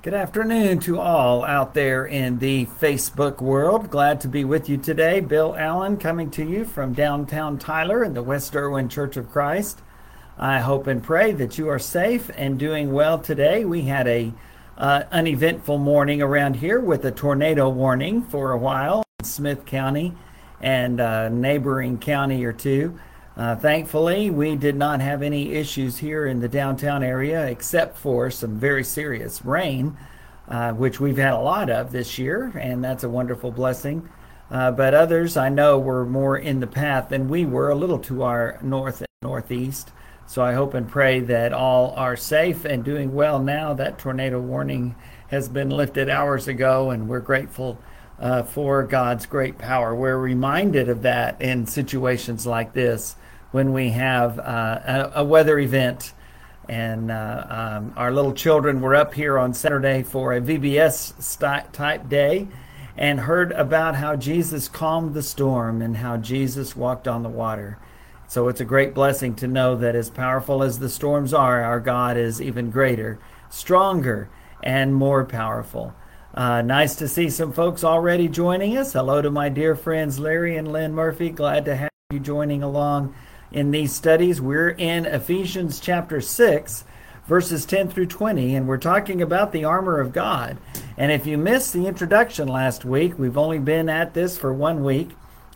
Good afternoon to all out there in the Facebook world. Glad to be with you today. Bill Allen coming to you from downtown Tyler in the West Erwin Church of Christ. I hope and pray that you are safe and doing well today. We had a uh, uneventful morning around here with a tornado warning for a while in Smith County and a neighboring county or two. Uh, thankfully, we did not have any issues here in the downtown area except for some very serious rain, uh, which we've had a lot of this year, and that's a wonderful blessing. Uh, but others I know were more in the path than we were, a little to our north and northeast. So I hope and pray that all are safe and doing well now. That tornado warning has been lifted hours ago, and we're grateful uh, for God's great power. We're reminded of that in situations like this when we have uh, a, a, weather event. And uh, um, our little children were up here on Saturday for a VBS type day and heard about how Jesus calmed the storm and how Jesus walked on the water. So it's a great blessing to know that as powerful as the storms are, our God is even greater, stronger, and more powerful. Uh, nice to see some folks already joining us. Hello to my dear friends Larry and Lynn Murphy. Glad to have you joining along in these studies. We're in Ephesians chapter 6, verses 10 through 20, and we're talking about the armor of God. And if you missed the introduction last week, we've only been at this for one week.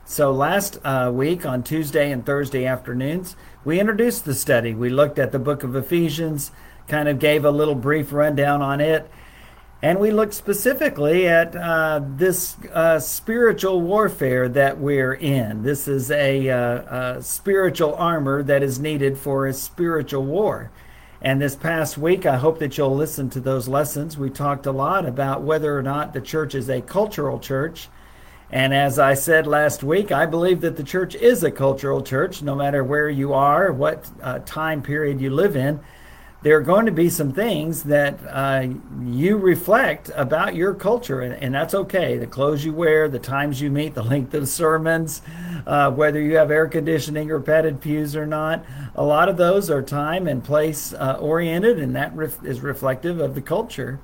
So last uh, week on Tuesday and Thursday afternoons, we introduced the study. We looked at the book of Ephesians, kind of gave a little brief rundown on it and we look specifically at uh, this uh, spiritual warfare that we're in. This is a, uh, a, spiritual armor that is needed for a spiritual war. And this past week, I hope that you'll listen to those lessons. We talked a lot about whether or not the church is a cultural church. And as I said last week, I believe that the church is a cultural church, no matter where you are, what uh, time period you live in there are going to be some things that uh, you reflect about your culture, and, and, that's okay. The clothes you wear, the times you meet, the length of sermons, uh, whether you have air conditioning or padded pews or not, a lot of those are time and place uh, oriented, and that ref- is reflective of the culture.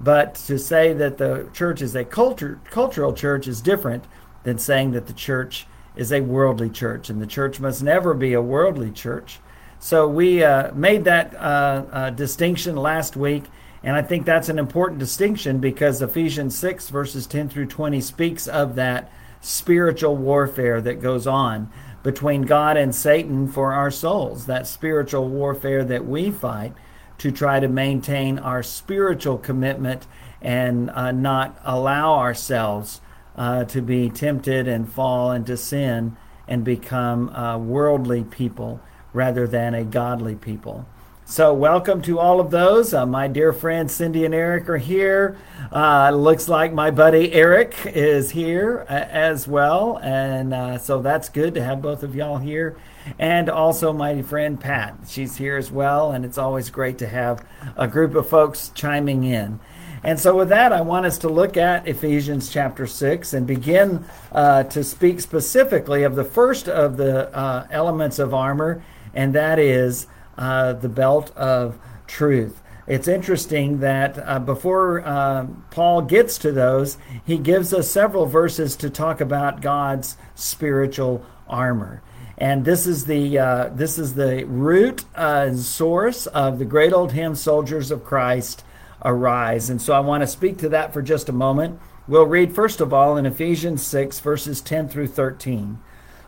But to say that the church is a culture, cultural church is different than saying that the church is a worldly church, and the church must never be a worldly church. So we uh, made that uh, uh, distinction last week, and I think that's an important distinction because Ephesians 6, verses 10 through 20, speaks of that spiritual warfare that goes on between God and Satan for our souls, that spiritual warfare that we fight to try to maintain our spiritual commitment and uh, not allow ourselves uh, to be tempted and fall into sin and become uh, worldly people rather than a godly people. So, welcome to all of those. Uh, my dear friends Cindy and Eric are here. Uh, looks like my buddy Eric is here uh, as well. And uh, so that's good to have both of y'all here. And also my friend Pat. She's here as well. And it's always great to have a group of folks chiming in. And so, with that, I want us to look at Ephesians chapter 6 and begin uh, to speak specifically of the first of the uh, elements of armor and that is uh, the belt of truth. It's interesting that uh, before uh, Paul gets to those, he gives us several verses to talk about God's spiritual armor. And this is the uh, this is the root and source of the great old hymn "Soldiers of Christ Arise." And so I want to speak to that for just a moment. We'll read first of all in Ephesians six verses ten through thirteen.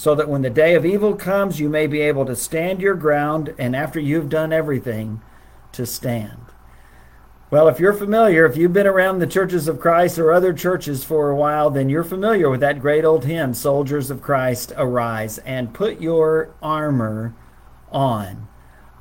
so that when the day of evil comes, you may be able to stand your ground, and after you've done everything, to stand. Well, if you're familiar, if you've been around the churches of Christ or other churches for a while, then you're familiar with that great old hymn, Soldiers of Christ, Arise, and put your armor on,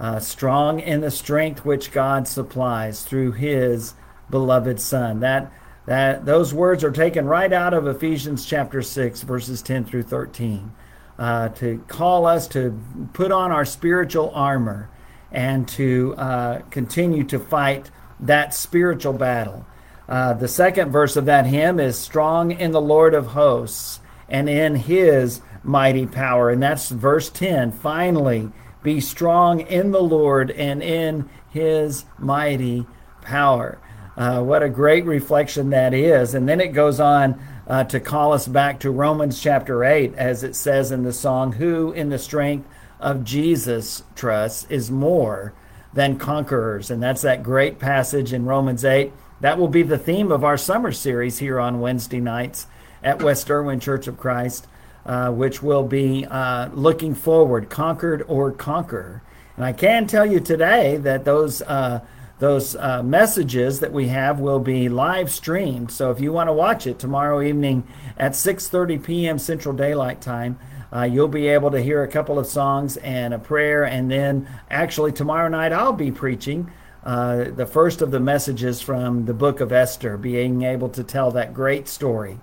uh, strong in the strength which God supplies through his beloved Son. That That those words are taken right out of Ephesians chapter 6, verses 10 through 13, uh, to call us to put on our spiritual armor and to uh, continue to fight that spiritual battle. Uh, the second verse of that hymn is strong in the Lord of hosts and in his mighty power. And that's verse 10. Finally, be strong in the Lord and in his mighty power. Uh, what a great reflection that is. And then it goes on uh, to call us back to Romans chapter 8, as it says in the song, Who in the strength of Jesus trusts is more than conquerors. And that's that great passage in Romans 8 that will be the theme of our summer series here on Wednesday nights at West Erwin Church of Christ, uh, which will be uh, looking forward, conquered or conquer. And I can tell you today that those uh, those uh, messages that we have will be live streamed. So if you want to watch it tomorrow evening at 6:30 p.m. Central Daylight Time. Uh, you'll be able to hear a couple of songs and a prayer, and then actually tomorrow night I'll be preaching uh, the first of the messages from the book of Esther, being able to tell that great story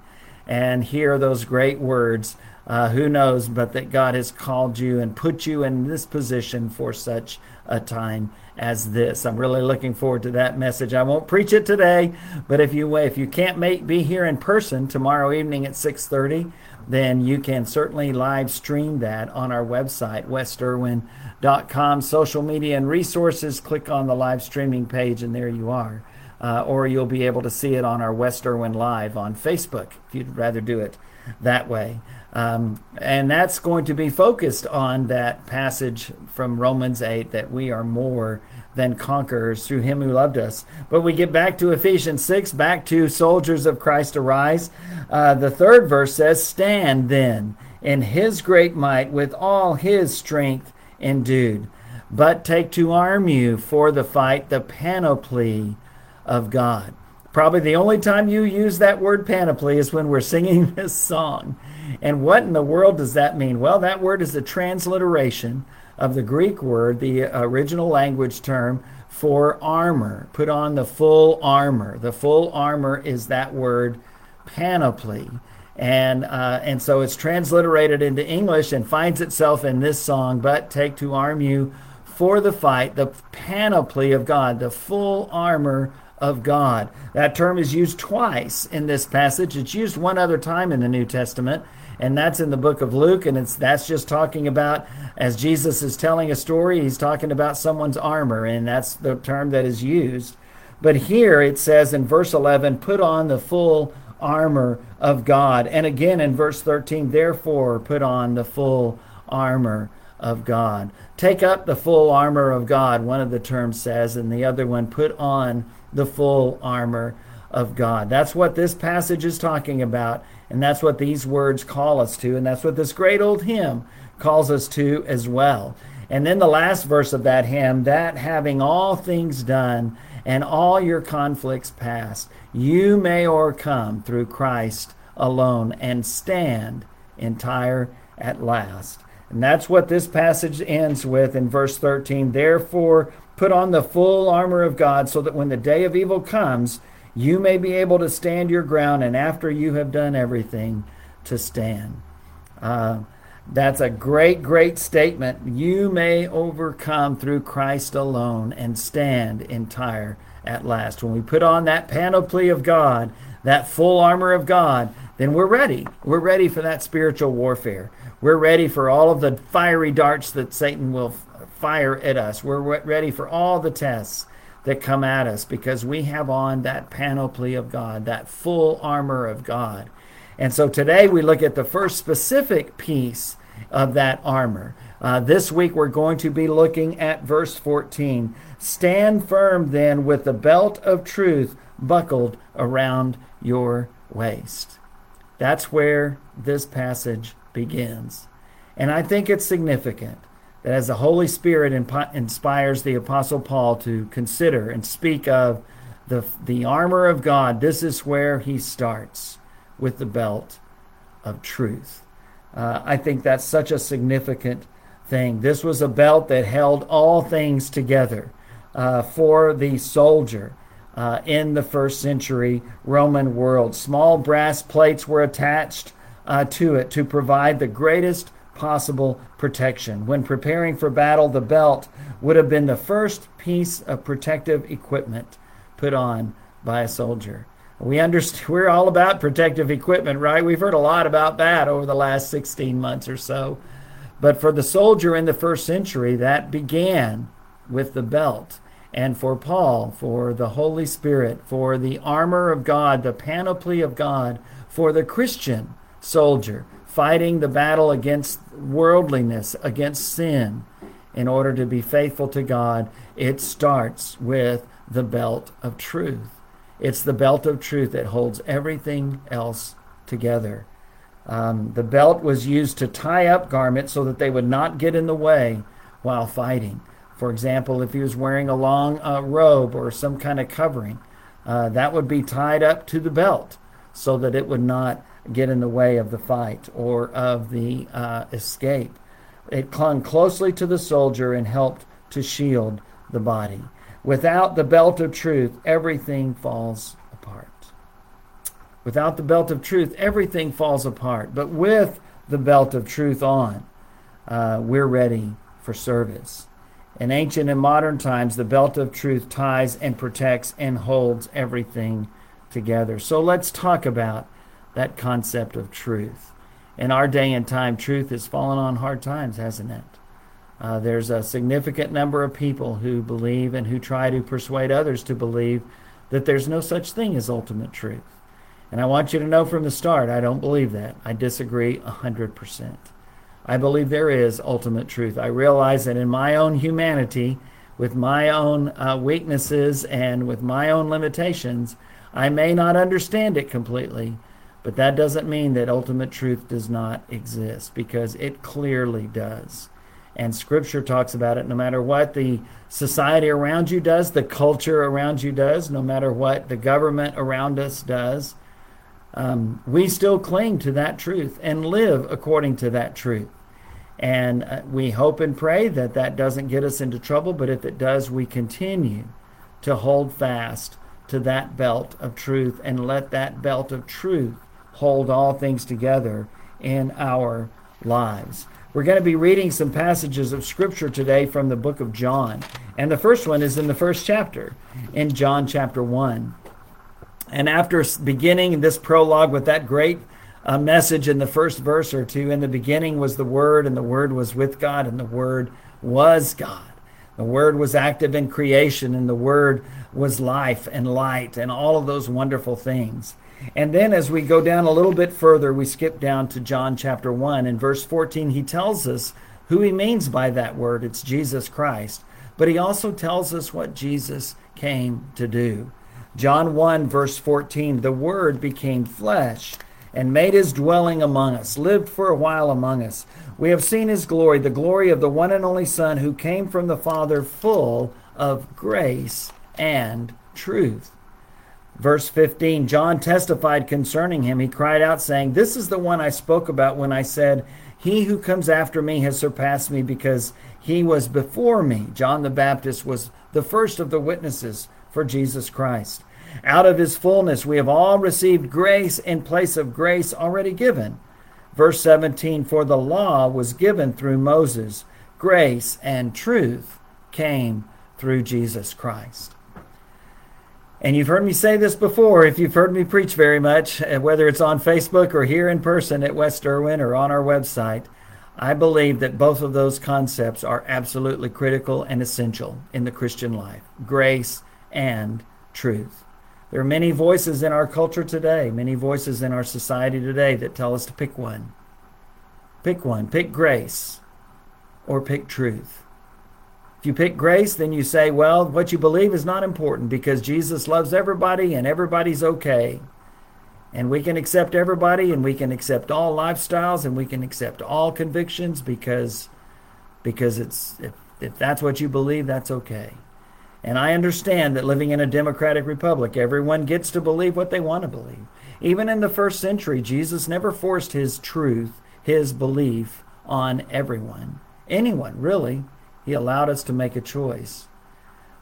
and hear those great words. Uh, who knows but that God has called you and put you in this position for such a time as this. I'm really looking forward to that message. I won't preach it today, but if you if you can't make be here in person tomorrow evening at 6:30, then you can certainly live stream that on our website westerwin.com com social media and resources. Click on the live streaming page, and there you are. Uh, or you'll be able to see it on our West Erwin Live on Facebook if you'd rather do it that way. Um, and that's going to be focused on that passage from Romans 8 that we are more than conquerors through him who loved us. But we get back to Ephesians 6, back to soldiers of Christ arise. Uh, the third verse says, Stand then in his great might with all his strength endued. But take to arm you for the fight the panoply of God. Probably the only time you use that word panoply is when we're singing this song. And what in the world does that mean? Well, that word is a transliteration of the Greek word, the original language term for armor. Put on the full armor. The full armor is that word panoply and uh, and so it's transliterated into English and finds itself in this song. But take to arm you for the fight, the panoply of God, the full armor of God. That term is used twice in this passage. It's used one other time in the New Testament, and that's in the book of Luke. And it's that's just talking about as Jesus is telling a story, he's talking about someone's armor, and that's the term that is used. But here it says in verse 11, put on the full armor of God. And again in verse 13, therefore put on the full armor of God. Take up the full armor of God, one of the terms says, and the other one, put on the full armor of God. That's what this passage is talking about, and that's what these words call us to, and that's what this great old hymn calls us to as well. And then the last verse of that hymn, that having all things done and all your conflicts past, you may overcome through Christ alone and stand entire at last. And that's what this passage ends with in verse 13. Therefore, put on the full armor of God so that when the day of evil comes, you may be able to stand your ground, and after you have done everything, to stand. Uh, that's a great, great statement. You may overcome through Christ alone and stand entire at last. When we put on that panoply of God, that full armor of God, then we're ready. We're ready for that spiritual warfare. We're ready for all of the fiery darts that Satan will fire at us. We're ready for all the tests that come at us because we have on that panoply of God, that full armor of God. And so today we look at the first specific piece of that armor. Uh, this week we're going to be looking at verse 14. Stand firm then with the belt of truth buckled around your waist. That's where this passage begins. And I think it's significant that as the Holy Spirit imp- inspires the Apostle Paul to consider and speak of the, the armor of God, this is where he starts with the belt of truth. Uh, I think that's such a significant thing. This was a belt that held all things together uh, for the soldier. uh, in the first century Roman world. Small brass plates were attached uh, to it to provide the greatest possible protection. When preparing for battle, the belt would have been the first piece of protective equipment put on by a soldier. We understand we're all about protective equipment, right? We've heard a lot about that over the last 16 months or so. But for the soldier in the first century, that began with the belt. And for Paul, for the Holy Spirit, for the armor of God, the panoply of God, for the Christian soldier, fighting the battle against worldliness, against sin, in order to be faithful to God, it starts with the belt of truth. It's the belt of truth that holds everything else together. Um, the belt was used to tie up garments so that they would not get in the way while fighting. For example, if he was wearing a long uh, robe or some kind of covering, uh, that would be tied up to the belt so that it would not get in the way of the fight or of the uh, escape. It clung closely to the soldier and helped to shield the body. Without the belt of truth, everything falls apart. Without the belt of truth, everything falls apart. But with the belt of truth on, uh, we're ready for service. In ancient and modern times, the belt of truth ties and protects and holds everything together. So let's talk about that concept of truth. In our day and time, truth has fallen on hard times, hasn't it? Uh, there's a significant number of people who believe and who try to persuade others to believe that there's no such thing as ultimate truth. And I want you to know from the start, I don't believe that. I disagree 100%. I believe there is ultimate truth. I realize that in my own humanity, with my own uh, weaknesses and with my own limitations, I may not understand it completely, but that doesn't mean that ultimate truth does not exist because it clearly does. And scripture talks about it no matter what the society around you does, the culture around you does, no matter what the government around us does. Um, we still cling to that truth and live according to that truth. And uh, we hope and pray that that doesn't get us into trouble, but if it does, we continue to hold fast to that belt of truth and let that belt of truth hold all things together in our lives. We're going to be reading some passages of Scripture today from the book of John. And the first one is in the first chapter, in John chapter 1. And after beginning this prologue with that great uh, message in the first verse or two, in the beginning was the Word, and the Word was with God, and the Word was God. The Word was active in creation, and the Word was life and light, and all of those wonderful things. And then as we go down a little bit further, we skip down to John chapter 1. In verse 14, he tells us who he means by that word. It's Jesus Christ. But he also tells us what Jesus came to do. John 1, verse 14 The Word became flesh and made his dwelling among us, lived for a while among us. We have seen his glory, the glory of the one and only Son who came from the Father, full of grace and truth. Verse 15 John testified concerning him. He cried out, saying, This is the one I spoke about when I said, He who comes after me has surpassed me because he was before me. John the Baptist was the first of the witnesses for Jesus Christ. Out of his fullness we have all received grace in place of grace already given. Verse 17 For the law was given through Moses, grace and truth came through Jesus Christ. And you've heard me say this before if you've heard me preach very much, uh, whether it's on Facebook or here in person at West Erwin or on our website. I believe that both of those concepts are absolutely critical and essential in the Christian life grace and truth. There are many voices in our culture today, many voices in our society today that tell us to pick one. Pick one. Pick grace or pick truth. You pick grace, then you say, well, what you believe is not important because Jesus loves everybody and everybody's okay. And we can accept everybody and we can accept all lifestyles and we can accept all convictions because because it's if, if that's what you believe, that's okay. And I understand that living in a democratic republic, everyone gets to believe what they want to believe. Even in the first century, Jesus never forced his truth, his belief on everyone. Anyone, really. He allowed us to make a choice.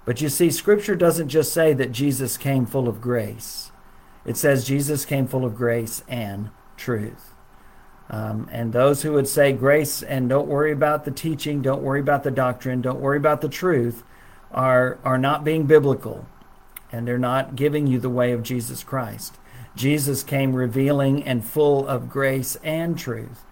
But you see, Scripture doesn't just say that Jesus came full of grace, it says Jesus came full of grace and truth. Um, and those who would say grace and don't worry about the teaching, don't worry about the doctrine, don't worry about the truth, are, are not being biblical. And they're not giving you the way of Jesus Christ. Jesus came revealing and full of grace and truth.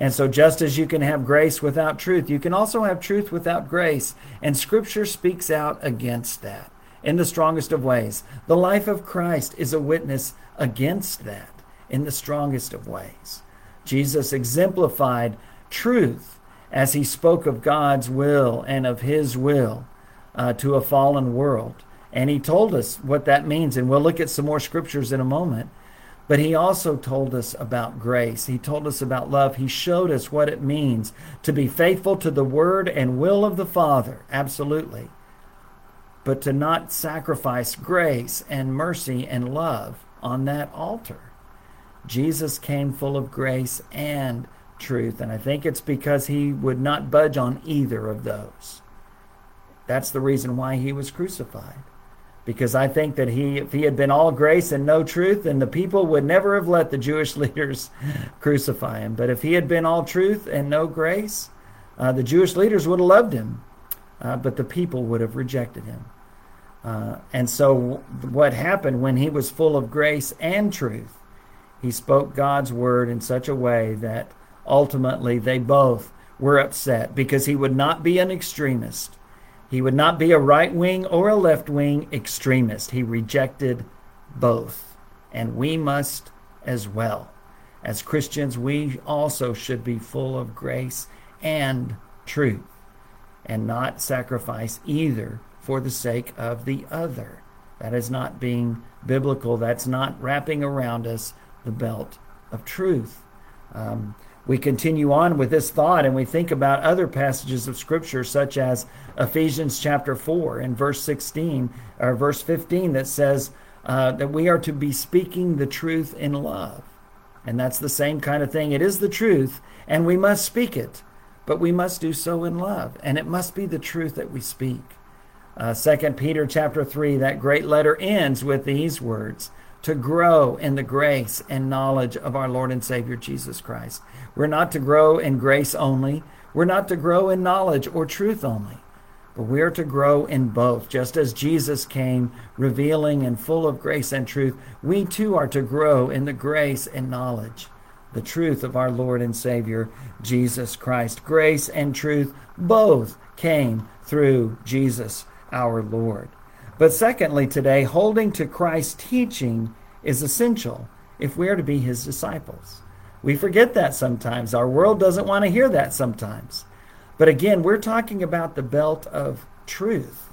And so, just as you can have grace without truth, you can also have truth without grace. And Scripture speaks out against that in the strongest of ways. The life of Christ is a witness against that in the strongest of ways. Jesus exemplified truth as he spoke of God's will and of his will uh, to a fallen world. And he told us what that means. And we'll look at some more scriptures in a moment. But he also told us about grace. He told us about love. He showed us what it means to be faithful to the word and will of the Father. Absolutely. But to not sacrifice grace and mercy and love on that altar. Jesus came full of grace and truth. And I think it's because he would not budge on either of those. That's the reason why he was crucified. Because I think that he, if he had been all grace and no truth, then the people would never have let the Jewish leaders crucify him. But if he had been all truth and no grace, uh, the Jewish leaders would have loved him, uh, but the people would have rejected him. Uh, and so, what happened when he was full of grace and truth? He spoke God's word in such a way that ultimately they both were upset because he would not be an extremist. He would not be a right wing or a left wing extremist. He rejected both. And we must as well. As Christians, we also should be full of grace and truth and not sacrifice either for the sake of the other. That is not being biblical. That's not wrapping around us the belt of truth. Um, we continue on with this thought and we think about other passages of scripture such as Ephesians chapter 4 and verse 16 or verse 15 that says uh, that we are to be speaking the truth in love. And that's the same kind of thing. It is the truth and we must speak it, but we must do so in love and it must be the truth that we speak. Uh, 2 Peter chapter 3 that great letter ends with these words to grow in the grace and knowledge of our Lord and Savior Jesus Christ. We're not to grow in grace only, we're not to grow in knowledge or truth only, but we are to grow in both. Just as Jesus came revealing and full of grace and truth, we too are to grow in the grace and knowledge, the truth of our Lord and Savior Jesus Christ. Grace and truth both came through Jesus our Lord. But secondly, today, holding to Christ's teaching is essential if we are to be his disciples. We forget that sometimes. Our world doesn't want to hear that sometimes. But again, we're talking about the belt of truth.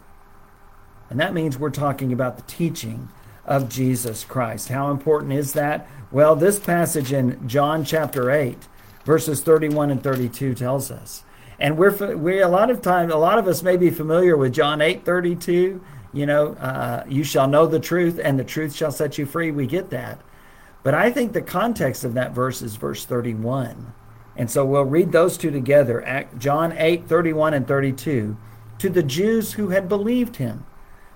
And that means we're talking about the teaching of Jesus Christ. How important is that? Well, this passage in John chapter 8, verses 31 and 32 tells us. And we're we a lot of times a lot of us may be familiar with John 8, 32 you know, uh, you shall know the truth and the truth shall set you free. We get that. But I think the context of that verse is verse 31. And so we'll read those two together John 8, 31 and 32. To the Jews who had believed him,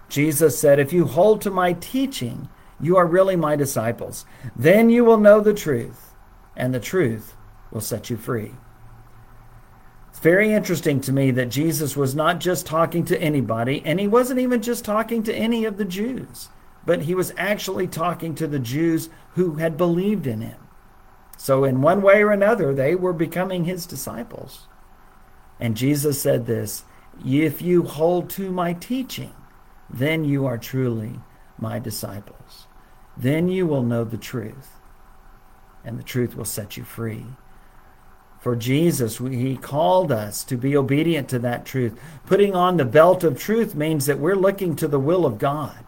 Jesus said, If you hold to my teaching, you are really my disciples. Then you will know the truth, and the truth will set you free very interesting to me that Jesus was not just talking to anybody, and he wasn't even just talking to any of the Jews, but he was actually talking to the Jews who had believed in him. So, in one way or another, they were becoming his disciples. And Jesus said this If you hold to my teaching, then you are truly my disciples. Then you will know the truth, and the truth will set you free for Jesus. He called us to be obedient to that truth. Putting on the belt of truth means that we're looking to the will of God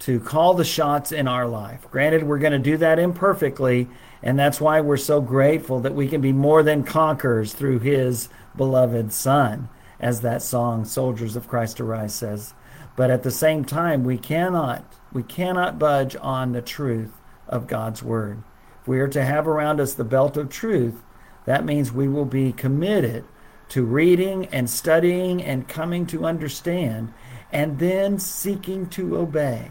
to call the shots in our life. Granted, we're going to do that imperfectly, and that's why we're so grateful that we can be more than conquerors through His beloved Son, as that song, Soldiers of Christ Arise, says. But at the same time, we cannot, we cannot budge on the truth of God's Word. If we are to have around us the belt of truth, that means we will be committed to reading and studying and coming to understand and then seeking to obey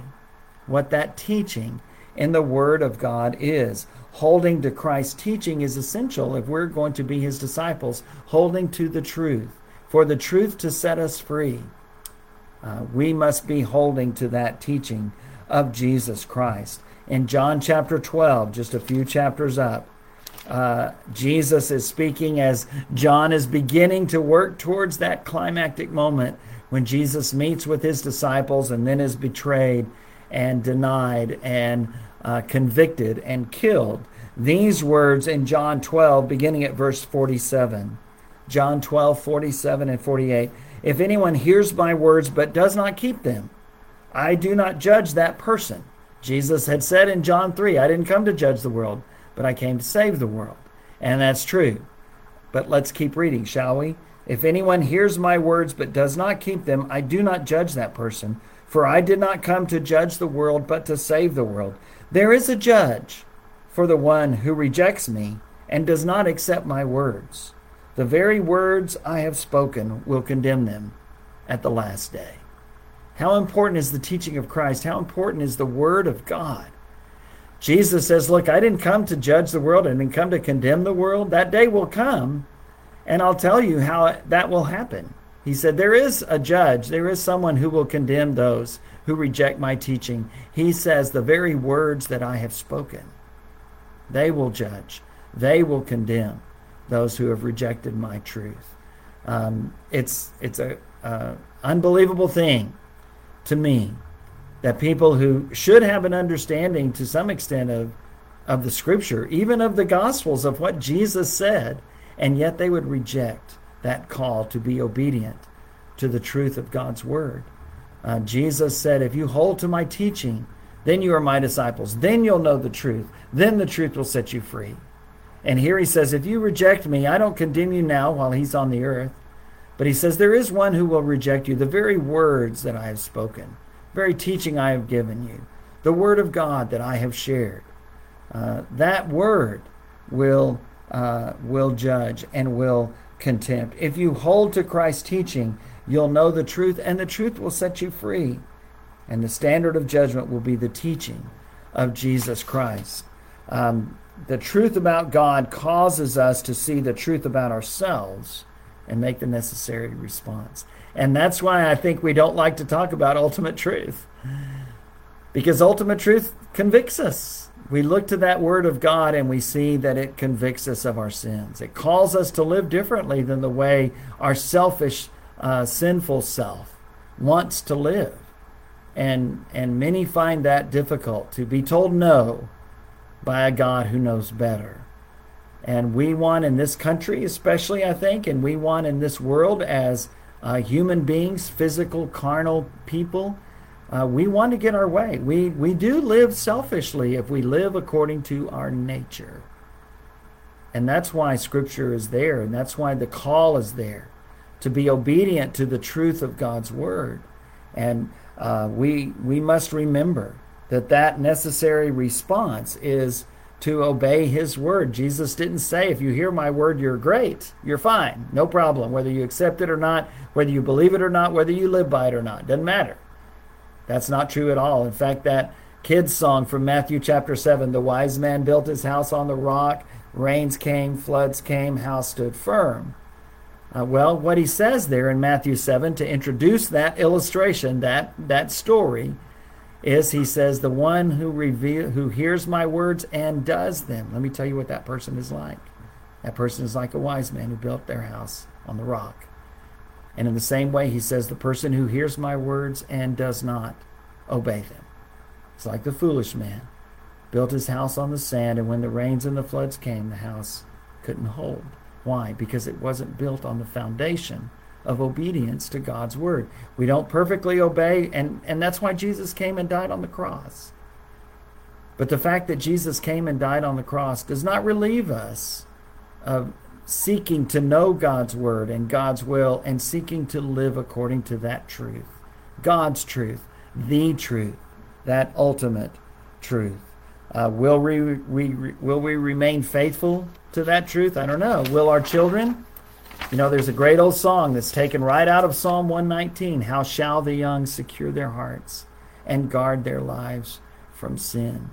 what that teaching in the Word of God is. Holding to Christ's teaching is essential if we're going to be His disciples, holding to the truth, for the truth to set us free. Uh, we must be holding to that teaching of Jesus Christ. In John chapter 12, just a few chapters up, uh, Jesus is speaking as John is beginning to work towards that climactic moment when Jesus meets with his disciples and then is betrayed and denied and uh, convicted and killed. These words in John 12, beginning at verse 47. John 12, 47 and 48. If anyone hears my words but does not keep them, I do not judge that person. Jesus had said in John 3, I didn't come to judge the world, but I came to save the world. And that's true. But let's keep reading, shall we? If anyone hears my words but does not keep them, I do not judge that person. For I did not come to judge the world, but to save the world. There is a judge for the one who rejects me and does not accept my words. The very words I have spoken will condemn them at the last day. How important is the teaching of Christ? How important is the Word of God? Jesus says, Look, I didn't come to judge the world, I didn't come to condemn the world. That day will come, and I'll tell you how that will happen. He said, There is a judge, there is someone who will condemn those who reject my teaching. He says, The very words that I have spoken, they will judge, they will condemn those who have rejected my truth. Um, it's it's a uh, unbelievable thing to me that people who should have an understanding to some extent of of the scripture, even of the gospels of what Jesus said, and yet they would reject that call to be obedient to the truth of God's word. Uh, Jesus said, If you hold to my teaching, then you are my disciples. Then you'll know the truth. Then the truth will set you free. And here he says, If you reject me, I don't condemn you now while he's on the earth. But he says, There is one who will reject you, the very words that I have spoken, very teaching I have given you, the word of God that I have shared. Uh, that word will, uh, will judge and will contempt. If you hold to Christ's teaching, you'll know the truth, and the truth will set you free. And the standard of judgment will be the teaching of Jesus Christ. Um, the truth about God causes us to see the truth about ourselves and make the necessary response. And that's why I think we don't like to talk about ultimate truth. Because ultimate truth convicts us we look to that word of God and we see that it convicts us of our sins. It calls us to live differently than the way our selfish, uh, sinful self wants to live. And, and many find that difficult to be told no by a God who knows better. And we want in this country, especially, I think, and we want in this world as uh, human beings, physical, carnal people, uh, we want to get our way. We, we do live selfishly if we live according to our nature. And that's why Scripture is there, and that's why the call is there to be obedient to the truth of God's Word. And uh, we, we must remember that that necessary response is to obey His Word. Jesus didn't say, if you hear my word, you're great, you're fine, no problem, whether you accept it or not, whether you believe it or not, whether you live by it or not, doesn't matter. That's not true at all. In fact, that kids song from Matthew chapter 7 the wise man built his house on the rock, rains came, floods came, house stood firm. Uh, well, what he says there in Matthew 7 to introduce that illustration, that, that story, is he says, The one who, reveal, who hears my words and does them. Let me tell you what that person is like. That person is like a wise man who built their house on the rock. And in the same way, he says, the person who hears my words and does not obey them. It's like the foolish man built his house on the sand, and when the rains and the floods came, the house couldn't hold. Why? Because it wasn't built on the foundation of obedience to God's word. We don't perfectly obey, and, and that's why Jesus came and died on the cross. But the fact that Jesus came and died on the cross does not relieve us of seeking to know God's word and God's will and seeking to live according to that truth. God's truth, the truth, that ultimate truth. Uh, will we, we, will we remain faithful to that truth? I don't know. Will our children You know, there's a great old song that's taken right out of Psalm 119 How shall the young secure their hearts and guard their lives from sin?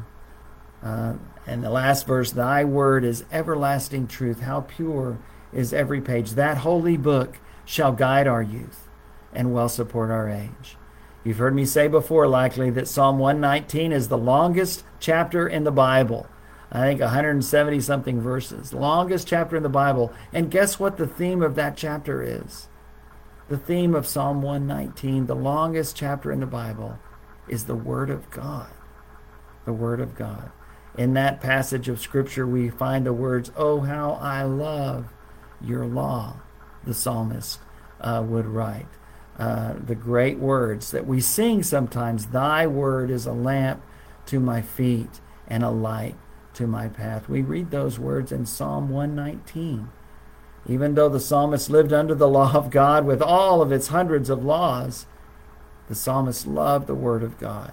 Uh, and the last verse, Thy word is everlasting truth. How pure is every page. That holy book shall guide our youth and well support our age. You've heard me say before, likely, that Psalm 119 is the longest chapter in the Bible. I think 170 something verses. Longest chapter in the Bible. And guess what the theme of that chapter is? The theme of Psalm 119, the longest chapter in the Bible, is the Word of God. The Word of God. In that passage of Scripture, we find the words, Oh, how I love your law, the psalmist uh, would write. Uh, the great words that we sing sometimes Thy word is a lamp to my feet and a light to my path. We read those words in Psalm 119. Even though the psalmist lived under the law of God with all of its hundreds of laws, the psalmist loved the word of God,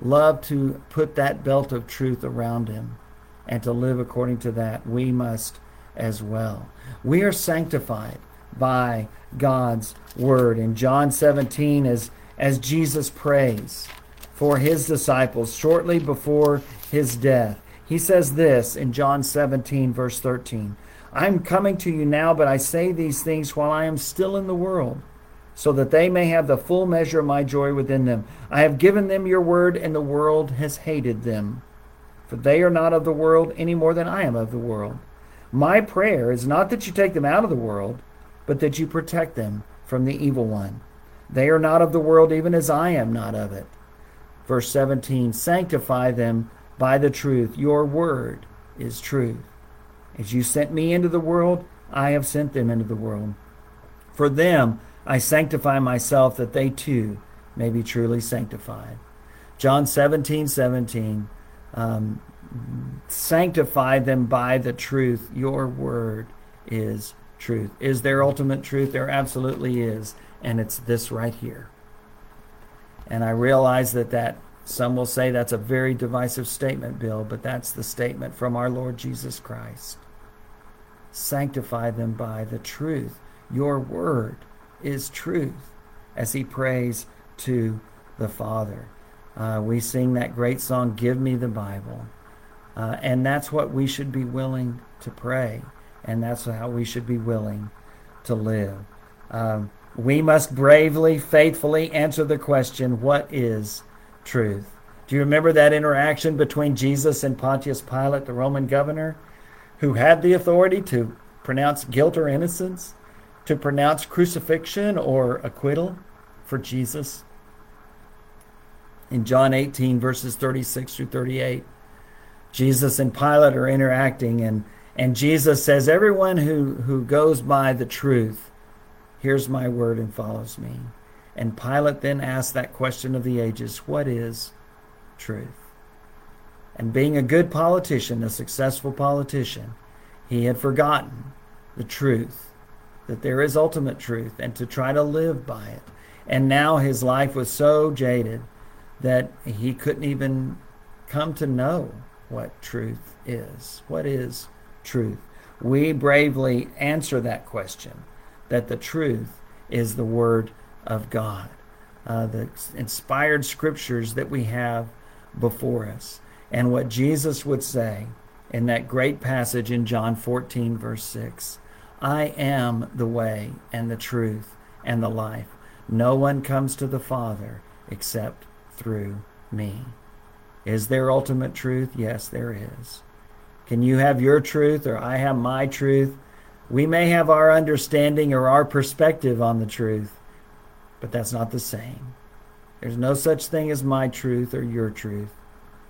loved to put that belt of truth around him and to live according to that. We must as well. We are sanctified by God's word. In John 17, as, as Jesus prays for his disciples shortly before his death, he says this in John 17, verse 13 I'm coming to you now, but I say these things while I am still in the world, so that they may have the full measure of my joy within them. I have given them your word, and the world has hated them. For they are not of the world any more than I am of the world. My prayer is not that you take them out of the world, but that you protect them from the evil one. They are not of the world, even as I am not of it. Verse 17 Sanctify them by the truth. Your word is truth. As you sent me into the world, I have sent them into the world. For them I sanctify myself, that they too may be truly sanctified. John 17 17. Um, sanctify them by the truth. Your word is truth. Is there ultimate truth? There absolutely is. And it's this right here. And I realize that that some will say that's a very divisive statement, Bill, but that's the statement from our Lord Jesus Christ. Sanctify them by the truth. Your word is truth, as he prays to the Father. Uh, we sing that great song, Give Me the Bible. Uh, and that's what we should be willing to pray. And that's how we should be willing to live. Um, we must bravely, faithfully answer the question what is truth? Do you remember that interaction between Jesus and Pontius Pilate, the Roman governor, who had the authority to pronounce guilt or innocence, to pronounce crucifixion or acquittal for Jesus? In John 18, verses 36 through 38, Jesus and Pilate are interacting, and, and Jesus says, Everyone who, who goes by the truth hears my word and follows me. And Pilate then asked that question of the ages What is truth? And being a good politician, a successful politician, he had forgotten the truth, that there is ultimate truth, and to try to live by it. And now his life was so jaded that he couldn't even come to know what truth is. What is truth? We bravely answer that question that the truth is the Word of God, uh, the inspired scriptures that we have before us. And what Jesus would say in that great passage in John 14, verse 6 I am the way and the truth and the life. No one comes to the Father except through me. Is there ultimate truth? Yes, there is. Can you have your truth or I have my truth? We may have our understanding or our perspective on the truth, but that's not the same. There's no such thing as my truth or your truth.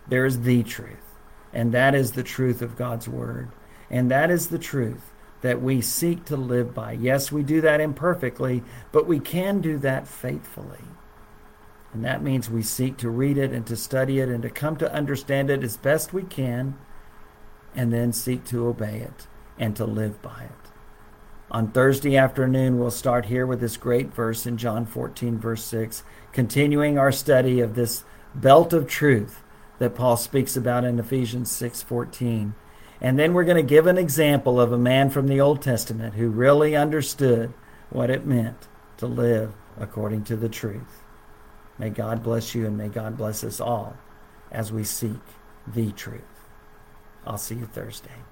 There is the truth, and that is the truth of God's Word. And that is the truth that we seek to live by. Yes, we do that imperfectly, but we can do that faithfully. And that means we seek to read it and to study it and to come to understand it as best we can, and then seek to obey it and to live by it. On Thursday afternoon, we'll start here with this great verse in John 14, verse 6, continuing our study of this belt of truth that Paul speaks about in Ephesians 6:14. And then we're going to give an example of a man from the Old Testament who really understood what it meant to live according to the truth. May God bless you and may God bless us all as we seek the truth. I'll see you Thursday.